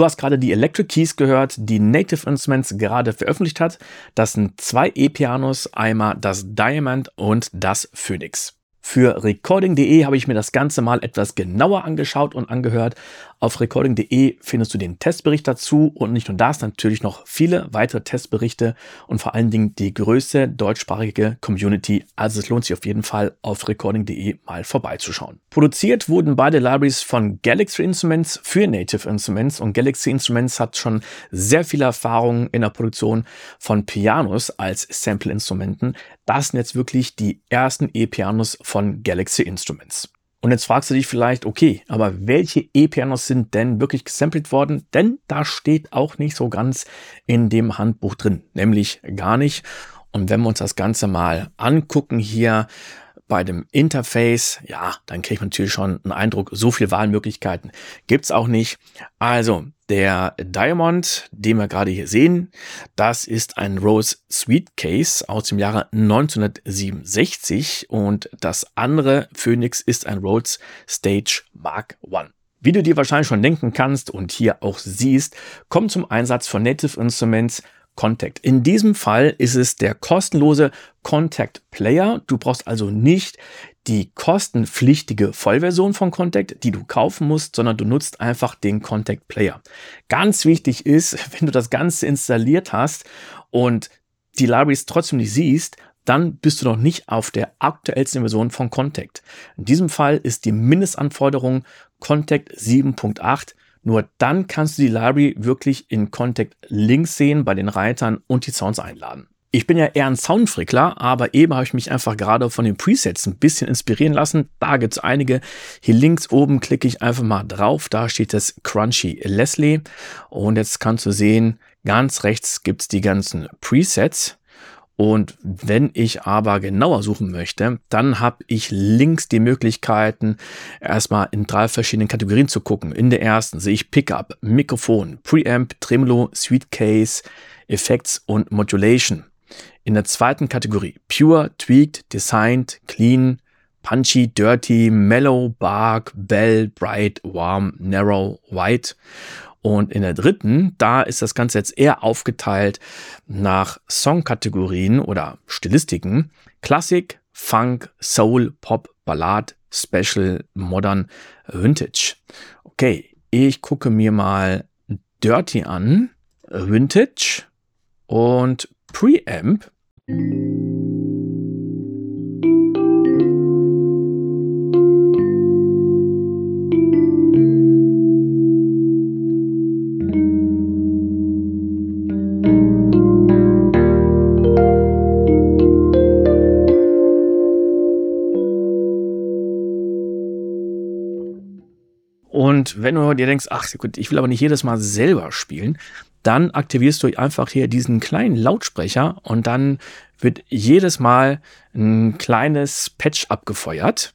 Du hast gerade die Electric Keys gehört, die Native Instruments gerade veröffentlicht hat. Das sind zwei E-Pianos, einmal das Diamond und das Phoenix. Für recording.de habe ich mir das Ganze mal etwas genauer angeschaut und angehört. Auf recording.de findest du den Testbericht dazu und nicht nur das, natürlich noch viele weitere Testberichte und vor allen Dingen die größte deutschsprachige Community. Also es lohnt sich auf jeden Fall auf recording.de mal vorbeizuschauen. Produziert wurden beide Libraries von Galaxy Instruments für Native Instruments und Galaxy Instruments hat schon sehr viele Erfahrungen in der Produktion von Pianos als Sample-Instrumenten. Das sind jetzt wirklich die ersten E-Pianos von Galaxy Instruments. Und jetzt fragst du dich vielleicht, okay, aber welche E-Pianos sind denn wirklich gesampelt worden? Denn da steht auch nicht so ganz in dem Handbuch drin, nämlich gar nicht. Und wenn wir uns das Ganze mal angucken hier, bei dem Interface, ja, dann kriegt man natürlich schon einen Eindruck, so viele Wahlmöglichkeiten gibt's auch nicht. Also, der Diamond, den wir gerade hier sehen, das ist ein Rose Sweet Case aus dem Jahre 1967 und das andere Phoenix ist ein Rhodes Stage Mark I. Wie du dir wahrscheinlich schon denken kannst und hier auch siehst, kommt zum Einsatz von Native Instruments Contact. In diesem Fall ist es der kostenlose Contact Player. Du brauchst also nicht die kostenpflichtige Vollversion von Contact, die du kaufen musst, sondern du nutzt einfach den Contact Player. Ganz wichtig ist, wenn du das Ganze installiert hast und die Libraries trotzdem nicht siehst, dann bist du noch nicht auf der aktuellsten Version von Contact. In diesem Fall ist die Mindestanforderung Contact 7.8 nur dann kannst du die Library wirklich in Contact Links sehen bei den Reitern und die Sounds einladen. Ich bin ja eher ein Soundfrickler, aber eben habe ich mich einfach gerade von den Presets ein bisschen inspirieren lassen. Da gibt es einige. Hier links oben klicke ich einfach mal drauf. Da steht das Crunchy Leslie. Und jetzt kannst du sehen, ganz rechts gibt es die ganzen Presets. Und wenn ich aber genauer suchen möchte, dann habe ich links die Möglichkeiten, erstmal in drei verschiedenen Kategorien zu gucken. In der ersten sehe ich Pickup, Mikrofon, Preamp, Tremolo, Sweetcase, Effects und Modulation. In der zweiten Kategorie Pure, Tweaked, Designed, Clean, Punchy, Dirty, Mellow, Bark, Bell, Bright, Warm, Narrow, White. Und in der dritten, da ist das Ganze jetzt eher aufgeteilt nach Songkategorien oder Stilistiken. Klassik, Funk, Soul, Pop, Ballad, Special, Modern, Vintage. Okay, ich gucke mir mal Dirty an, Vintage und Preamp. Und wenn du dir denkst, ach gut, ich will aber nicht jedes Mal selber spielen, dann aktivierst du einfach hier diesen kleinen Lautsprecher und dann wird jedes Mal ein kleines Patch abgefeuert.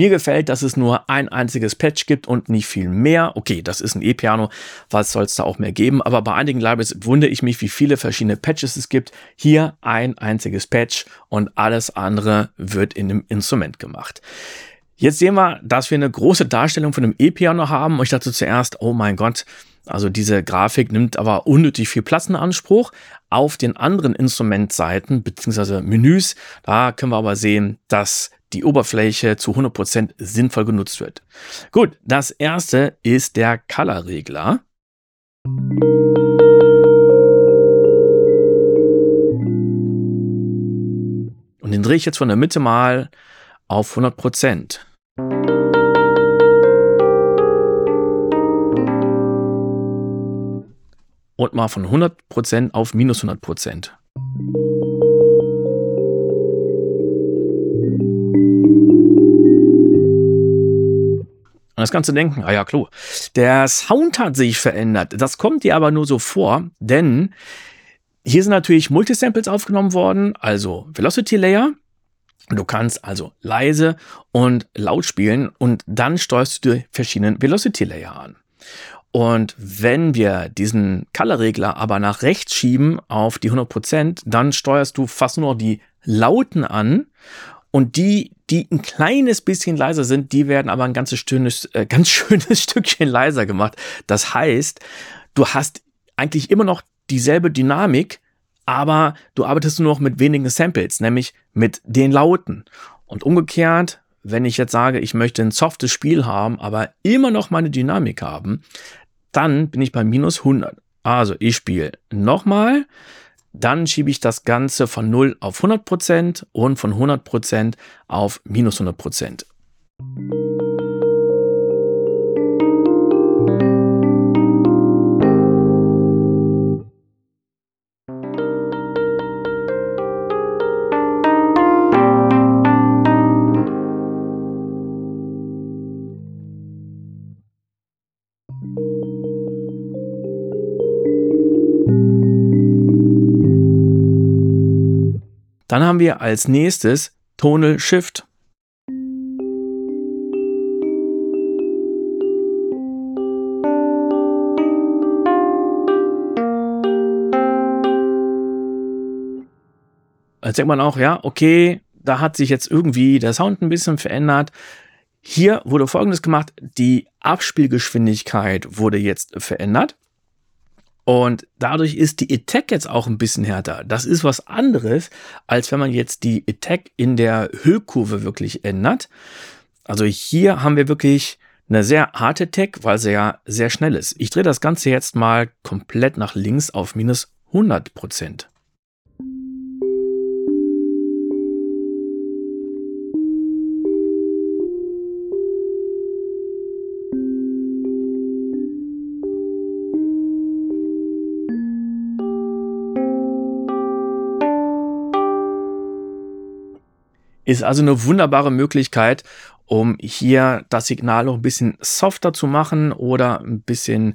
Mir gefällt, dass es nur ein einziges Patch gibt und nicht viel mehr. Okay, das ist ein E-Piano, was soll es da auch mehr geben? Aber bei einigen Libraries wundere ich mich, wie viele verschiedene Patches es gibt. Hier ein einziges Patch und alles andere wird in dem Instrument gemacht. Jetzt sehen wir, dass wir eine große Darstellung von einem E-Piano haben. Und ich dachte zuerst, oh mein Gott, also diese Grafik nimmt aber unnötig viel Platz in Anspruch. Auf den anderen Instrumentseiten bzw. Menüs, da können wir aber sehen, dass die Oberfläche zu 100% sinnvoll genutzt wird. Gut, das erste ist der Color-Regler. Und den drehe ich jetzt von der Mitte mal auf 100%. Und mal von 100% auf minus 100%. Und das ganze Denken, ah ja, klar, der Sound hat sich verändert. Das kommt dir aber nur so vor, denn hier sind natürlich Multisamples aufgenommen worden, also Velocity Layer, Du kannst also leise und laut spielen und dann steuerst du die verschiedenen Velocity Layer an. Und wenn wir diesen Color-Regler aber nach rechts schieben auf die 100%, dann steuerst du fast nur die Lauten an und die, die ein kleines bisschen leiser sind, die werden aber ein ganzes schönes, äh, ganz schönes Stückchen leiser gemacht. Das heißt, du hast eigentlich immer noch dieselbe Dynamik, aber du arbeitest nur noch mit wenigen Samples, nämlich mit den Lauten. Und umgekehrt, wenn ich jetzt sage, ich möchte ein softes Spiel haben, aber immer noch meine Dynamik haben, dann bin ich bei minus 100. Also ich spiele nochmal, dann schiebe ich das Ganze von 0 auf 100% und von 100% auf minus 100%. Dann haben wir als nächstes Tonal Shift. Jetzt denkt man auch, ja, okay, da hat sich jetzt irgendwie der Sound ein bisschen verändert. Hier wurde folgendes gemacht, die Abspielgeschwindigkeit wurde jetzt verändert. Und dadurch ist die Attack jetzt auch ein bisschen härter. Das ist was anderes, als wenn man jetzt die Attack in der Hüllkurve wirklich ändert. Also hier haben wir wirklich eine sehr harte Attack, weil sie ja sehr schnell ist. Ich drehe das Ganze jetzt mal komplett nach links auf minus 100 Prozent. Ist also eine wunderbare Möglichkeit, um hier das Signal noch ein bisschen softer zu machen oder ein bisschen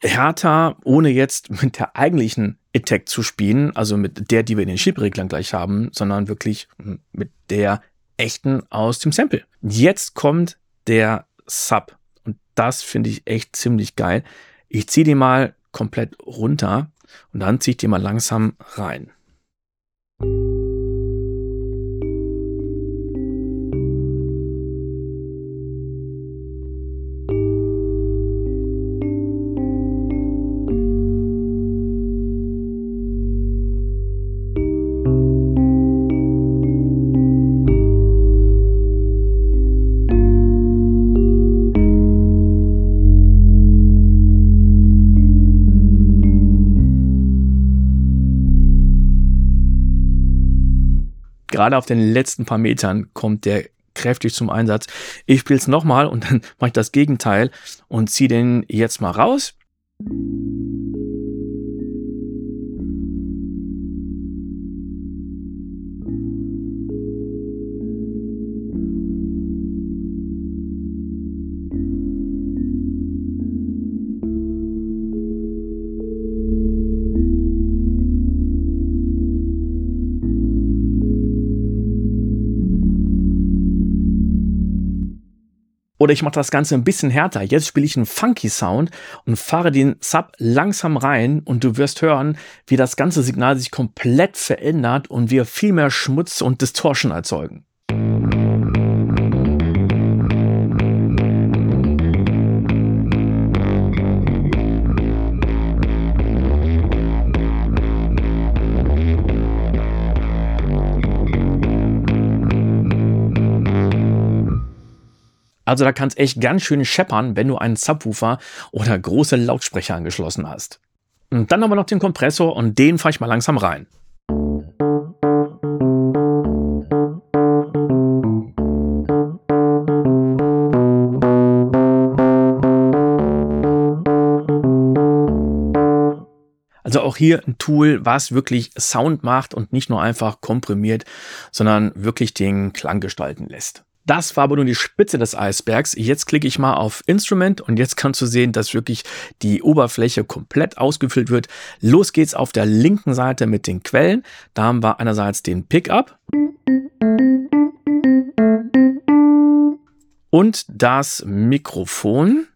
härter, ohne jetzt mit der eigentlichen Attack zu spielen, also mit der, die wir in den Chip-Reglern gleich haben, sondern wirklich mit der echten aus dem Sample. Jetzt kommt der Sub und das finde ich echt ziemlich geil. Ich ziehe die mal komplett runter und dann ziehe ich die mal langsam rein. Gerade auf den letzten paar Metern kommt der kräftig zum Einsatz. Ich spiele es nochmal und dann mache ich das Gegenteil und ziehe den jetzt mal raus. Oder ich mache das Ganze ein bisschen härter. Jetzt spiele ich einen funky Sound und fahre den Sub langsam rein und du wirst hören, wie das ganze Signal sich komplett verändert und wir viel mehr Schmutz und Distortion erzeugen. Also da kann es echt ganz schön scheppern, wenn du einen Subwoofer oder große Lautsprecher angeschlossen hast. Und dann haben wir noch den Kompressor und den fahre ich mal langsam rein. Also auch hier ein Tool, was wirklich Sound macht und nicht nur einfach komprimiert, sondern wirklich den Klang gestalten lässt. Das war aber nur die Spitze des Eisbergs. Jetzt klicke ich mal auf Instrument und jetzt kannst du sehen, dass wirklich die Oberfläche komplett ausgefüllt wird. Los geht's auf der linken Seite mit den Quellen. Da haben wir einerseits den Pickup und das Mikrofon.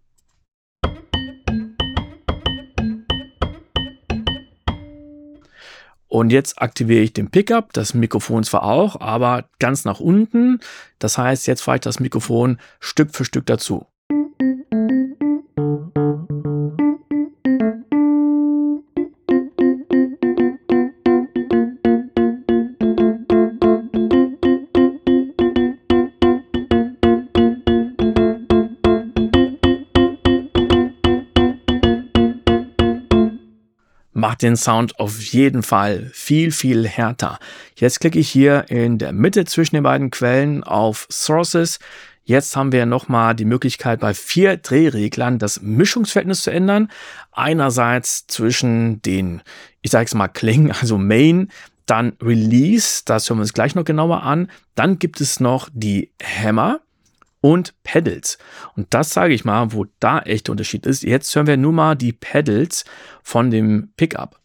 Und jetzt aktiviere ich den Pickup, das Mikrofon zwar auch, aber ganz nach unten. Das heißt, jetzt fahre ich das Mikrofon Stück für Stück dazu. Macht den Sound auf jeden Fall viel, viel härter. Jetzt klicke ich hier in der Mitte zwischen den beiden Quellen auf Sources. Jetzt haben wir nochmal die Möglichkeit, bei vier Drehreglern das Mischungsverhältnis zu ändern. Einerseits zwischen den, ich sage es mal, Klingen, also Main, dann Release, das hören wir uns gleich noch genauer an. Dann gibt es noch die Hammer und Pedals. Und das sage ich mal, wo da echt der Unterschied ist. Jetzt hören wir nur mal die Pedals von dem Pickup.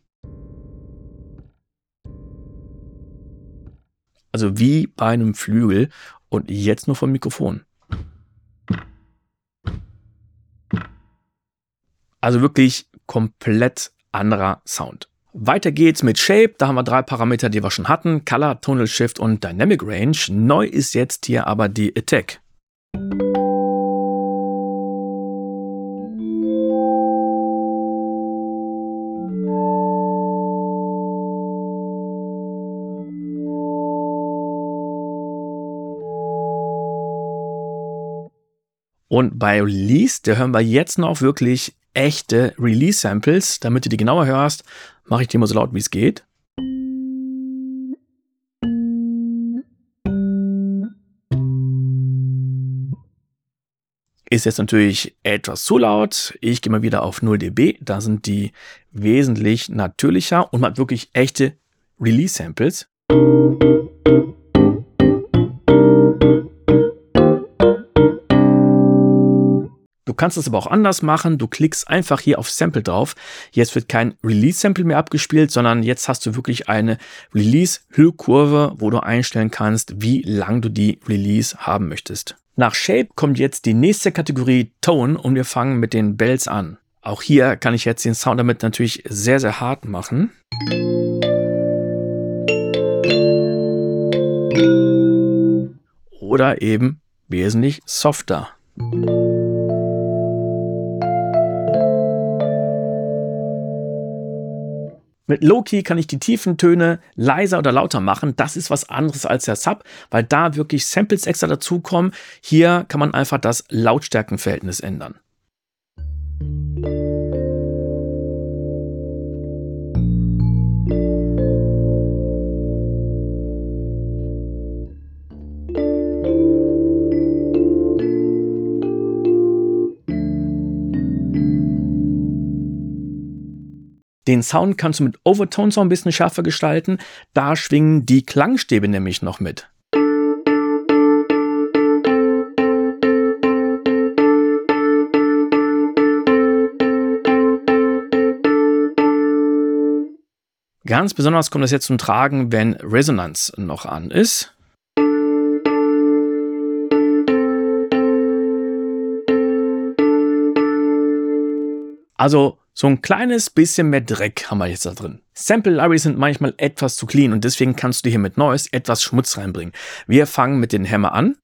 Also wie bei einem Flügel und jetzt nur vom Mikrofon. Also wirklich komplett anderer Sound. Weiter geht's mit Shape. Da haben wir drei Parameter, die wir schon hatten. Color, Tonal Shift und Dynamic Range. Neu ist jetzt hier aber die Attack. Und bei Release, da hören wir jetzt noch wirklich echte Release-Samples. Damit du die genauer hörst, mache ich die mal so laut, wie es geht. Ist jetzt natürlich etwas zu laut. Ich gehe mal wieder auf 0 dB. Da sind die wesentlich natürlicher und man hat wirklich echte Release-Samples. Kannst es aber auch anders machen. Du klickst einfach hier auf Sample drauf. Jetzt wird kein Release-Sample mehr abgespielt, sondern jetzt hast du wirklich eine Release-Hüllkurve, wo du einstellen kannst, wie lang du die Release haben möchtest. Nach Shape kommt jetzt die nächste Kategorie Tone und wir fangen mit den Bells an. Auch hier kann ich jetzt den Sound damit natürlich sehr, sehr hart machen. Oder eben wesentlich softer. Mit Low-Key kann ich die tiefen Töne leiser oder lauter machen. Das ist was anderes als der Sub, weil da wirklich Samples extra dazukommen. Hier kann man einfach das Lautstärkenverhältnis ändern. Den Sound kannst du mit Overtones noch ein bisschen schärfer gestalten. Da schwingen die Klangstäbe nämlich noch mit. Ganz besonders kommt das jetzt zum Tragen, wenn Resonanz noch an ist. Also so ein kleines bisschen mehr Dreck haben wir jetzt da drin. Sample Libraries sind manchmal etwas zu clean und deswegen kannst du hier mit Noise etwas Schmutz reinbringen. Wir fangen mit den Hammer an.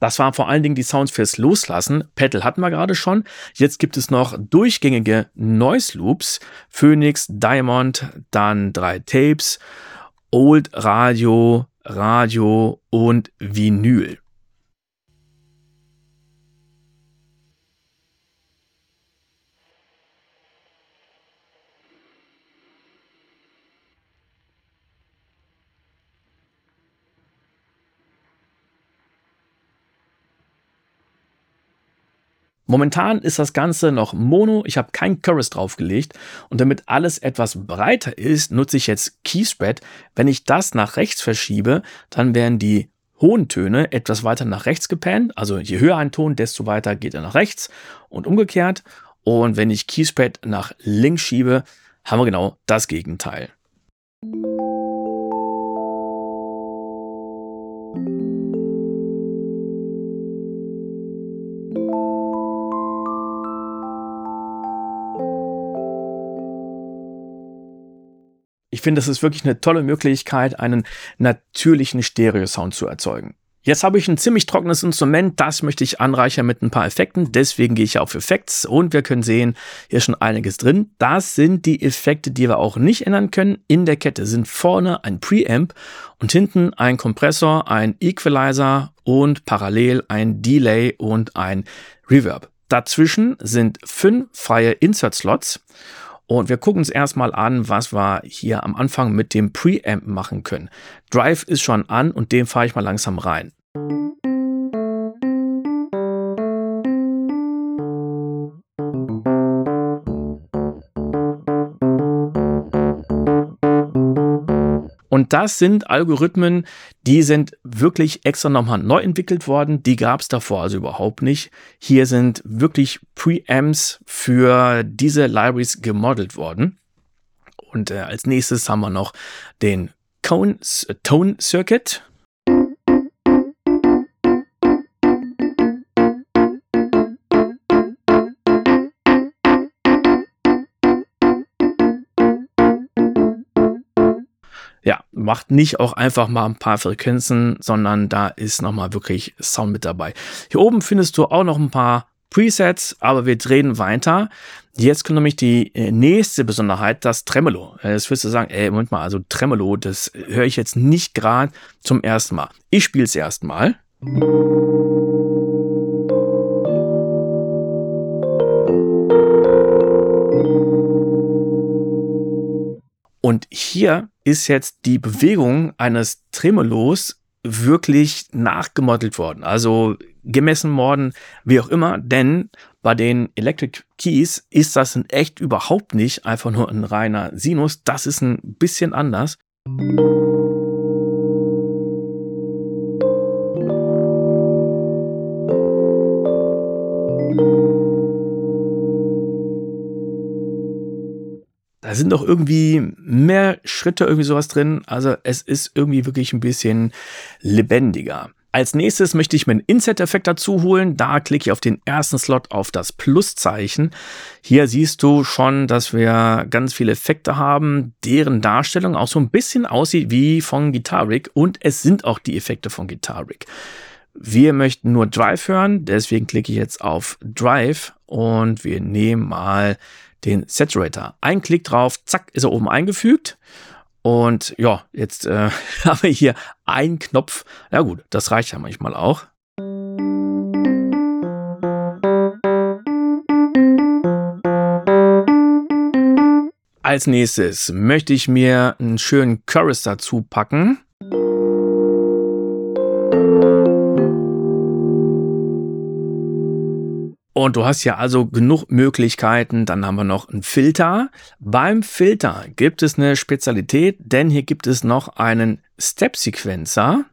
Das waren vor allen Dingen die Sounds fürs Loslassen. Pedal hatten wir gerade schon. Jetzt gibt es noch durchgängige Noise Loops. Phoenix, Diamond, dann drei Tapes, Old Radio, Radio und Vinyl. Momentan ist das Ganze noch Mono, ich habe kein Chorus draufgelegt und damit alles etwas breiter ist, nutze ich jetzt Keyspread. Wenn ich das nach rechts verschiebe, dann werden die hohen Töne etwas weiter nach rechts gepannt. Also je höher ein Ton, desto weiter geht er nach rechts und umgekehrt. Und wenn ich Keyspread nach links schiebe, haben wir genau das Gegenteil. Ich finde, das ist wirklich eine tolle Möglichkeit, einen natürlichen Stereo-Sound zu erzeugen. Jetzt habe ich ein ziemlich trockenes Instrument, das möchte ich anreichern mit ein paar Effekten, deswegen gehe ich auf Effects und wir können sehen, hier ist schon einiges drin. Das sind die Effekte, die wir auch nicht ändern können. In der Kette sind vorne ein Preamp und hinten ein Kompressor, ein Equalizer und parallel ein Delay und ein Reverb. Dazwischen sind fünf freie Insert-Slots und wir gucken uns erstmal an, was wir hier am Anfang mit dem Preamp machen können. Drive ist schon an und den fahre ich mal langsam rein. Und das sind Algorithmen, die sind wirklich extra nochmal neu entwickelt worden. Die gab es davor also überhaupt nicht. Hier sind wirklich Preamps für diese Libraries gemodelt worden. Und äh, als nächstes haben wir noch den Cone, Tone Circuit. Ja, macht nicht auch einfach mal ein paar Frequenzen, sondern da ist nochmal wirklich Sound mit dabei. Hier oben findest du auch noch ein paar Presets, aber wir drehen weiter. Jetzt kommt nämlich die äh, nächste Besonderheit, das Tremolo. Jetzt wirst du sagen, ey, Moment mal, also Tremolo, das höre ich jetzt nicht gerade zum ersten Mal. Ich spiele es erstmal. Und hier ist jetzt die Bewegung eines Tremolos wirklich nachgemodelt worden. Also gemessen worden, wie auch immer, denn bei den Electric Keys ist das in echt überhaupt nicht einfach nur ein reiner Sinus. Das ist ein bisschen anders. Sind doch irgendwie mehr Schritte, irgendwie sowas drin. Also es ist irgendwie wirklich ein bisschen lebendiger. Als nächstes möchte ich meinen Inset-Effekt dazu holen. Da klicke ich auf den ersten Slot auf das Pluszeichen. Hier siehst du schon, dass wir ganz viele Effekte haben, deren Darstellung auch so ein bisschen aussieht wie von Guitar. Und es sind auch die Effekte von Guitar. Wir möchten nur Drive hören, deswegen klicke ich jetzt auf Drive und wir nehmen mal den Saturator. Ein Klick drauf, zack, ist er oben eingefügt. Und ja, jetzt äh, haben wir hier einen Knopf. Ja gut, das reicht ja manchmal auch. Als nächstes möchte ich mir einen schönen Chorus dazu packen. Und du hast ja also genug Möglichkeiten. Dann haben wir noch einen Filter. Beim Filter gibt es eine Spezialität, denn hier gibt es noch einen Step-Sequencer.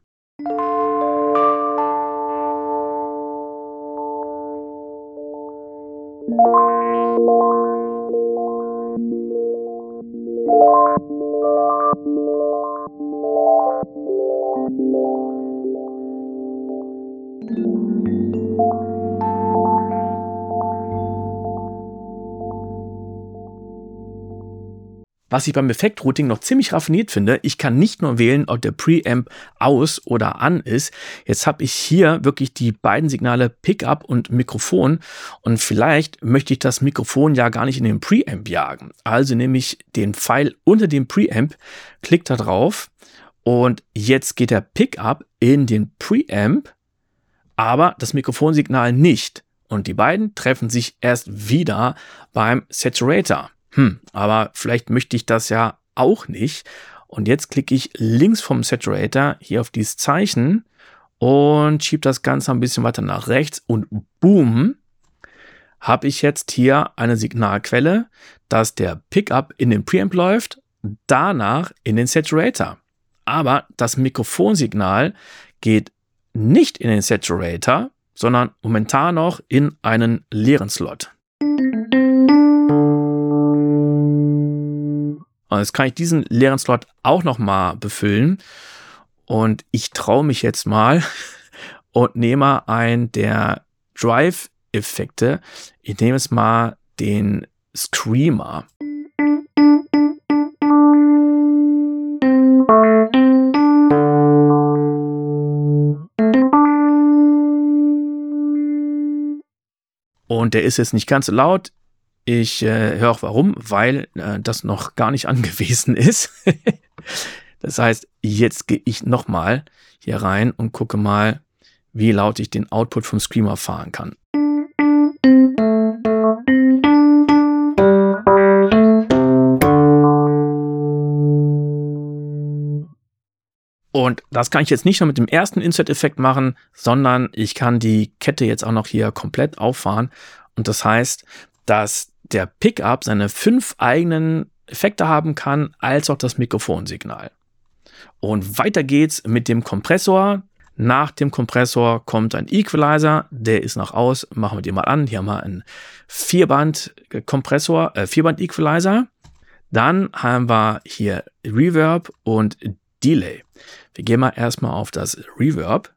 Was ich beim Effekt-Routing noch ziemlich raffiniert finde, ich kann nicht nur wählen, ob der Preamp aus oder an ist. Jetzt habe ich hier wirklich die beiden Signale Pickup und Mikrofon und vielleicht möchte ich das Mikrofon ja gar nicht in den Preamp jagen. Also nehme ich den Pfeil unter dem Preamp, klicke da drauf und jetzt geht der Pickup in den Preamp, aber das Mikrofonsignal nicht. Und die beiden treffen sich erst wieder beim Saturator hm, aber vielleicht möchte ich das ja auch nicht. Und jetzt klicke ich links vom Saturator hier auf dieses Zeichen und schiebe das Ganze ein bisschen weiter nach rechts und boom, habe ich jetzt hier eine Signalquelle, dass der Pickup in den Preamp läuft, danach in den Saturator. Aber das Mikrofonsignal geht nicht in den Saturator, sondern momentan noch in einen leeren Slot. Und jetzt kann ich diesen leeren Slot auch nochmal befüllen. Und ich traue mich jetzt mal und nehme einen der Drive-Effekte. Ich nehme jetzt mal den Screamer. Und der ist jetzt nicht ganz so laut. Ich äh, höre auch warum, weil äh, das noch gar nicht angewiesen ist. das heißt, jetzt gehe ich nochmal hier rein und gucke mal, wie laut ich den Output vom Screamer fahren kann. Und das kann ich jetzt nicht nur mit dem ersten Insert-Effekt machen, sondern ich kann die Kette jetzt auch noch hier komplett auffahren. Und das heißt, dass der Pickup seine fünf eigenen Effekte haben kann, als auch das Mikrofonsignal. Und weiter geht's mit dem Kompressor. Nach dem Kompressor kommt ein Equalizer, der ist nach aus. Machen wir den mal an. Hier haben wir einen Vierband-Kompressor, äh, Vierband-Equalizer. Dann haben wir hier Reverb und Delay. Wir gehen mal erstmal auf das Reverb.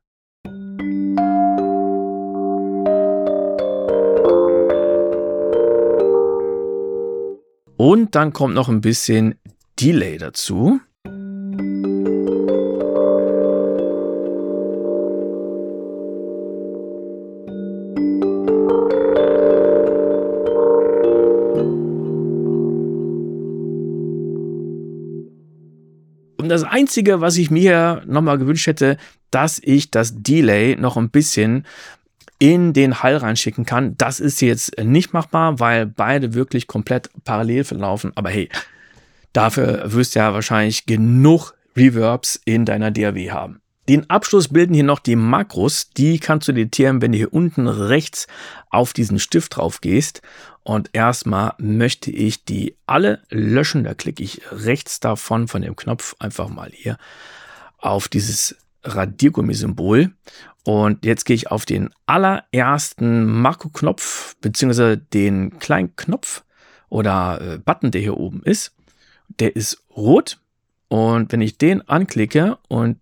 Und dann kommt noch ein bisschen Delay dazu. Und das Einzige, was ich mir nochmal gewünscht hätte, dass ich das Delay noch ein bisschen in den Hall reinschicken kann. Das ist jetzt nicht machbar, weil beide wirklich komplett parallel verlaufen. Aber hey, dafür wirst du ja wahrscheinlich genug Reverbs in deiner DAW haben. Den Abschluss bilden hier noch die Makros. Die kannst du editieren, wenn du hier unten rechts auf diesen Stift drauf gehst. Und erstmal möchte ich die alle löschen. Da klicke ich rechts davon, von dem Knopf, einfach mal hier auf dieses Radiergummi-Symbol. Und jetzt gehe ich auf den allerersten Makro-Knopf, beziehungsweise den kleinen Knopf oder äh, Button, der hier oben ist. Der ist rot. Und wenn ich den anklicke und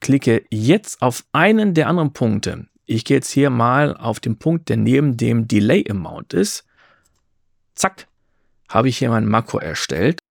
klicke jetzt auf einen der anderen Punkte. Ich gehe jetzt hier mal auf den Punkt, der neben dem Delay Amount ist. Zack, habe ich hier mein Makro erstellt.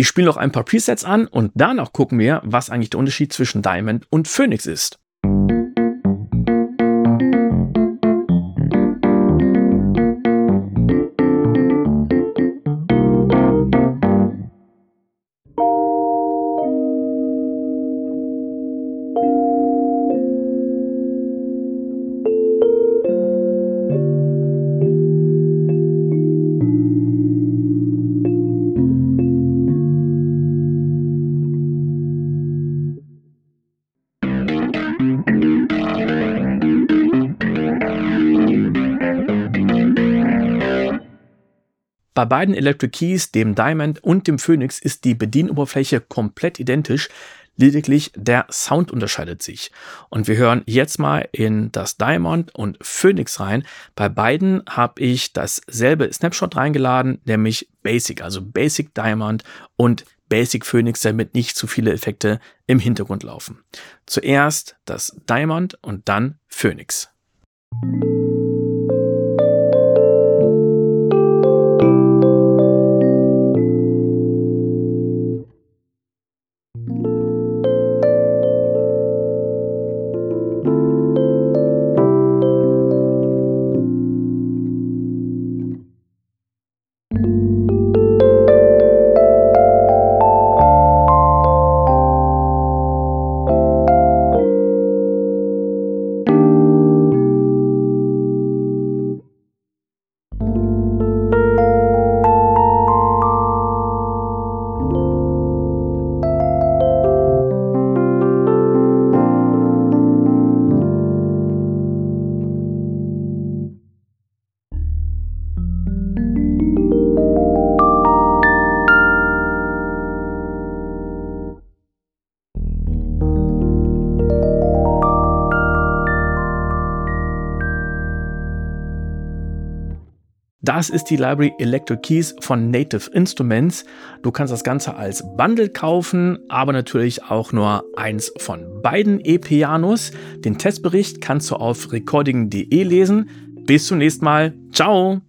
Ich spiele noch ein paar Presets an und danach gucken wir, was eigentlich der Unterschied zwischen Diamond und Phoenix ist. Bei beiden Electric Keys, dem Diamond und dem Phoenix, ist die Bedienoberfläche komplett identisch. Lediglich der Sound unterscheidet sich. Und wir hören jetzt mal in das Diamond und Phoenix rein. Bei beiden habe ich dasselbe Snapshot reingeladen, nämlich Basic, also Basic Diamond und Basic Phoenix, damit nicht zu viele Effekte im Hintergrund laufen. Zuerst das Diamond und dann Phoenix. Das ist die Library Electric Keys von Native Instruments. Du kannst das Ganze als Bundle kaufen, aber natürlich auch nur eins von beiden E-Pianos. Den Testbericht kannst du auf recording.de lesen. Bis zum nächsten Mal. Ciao!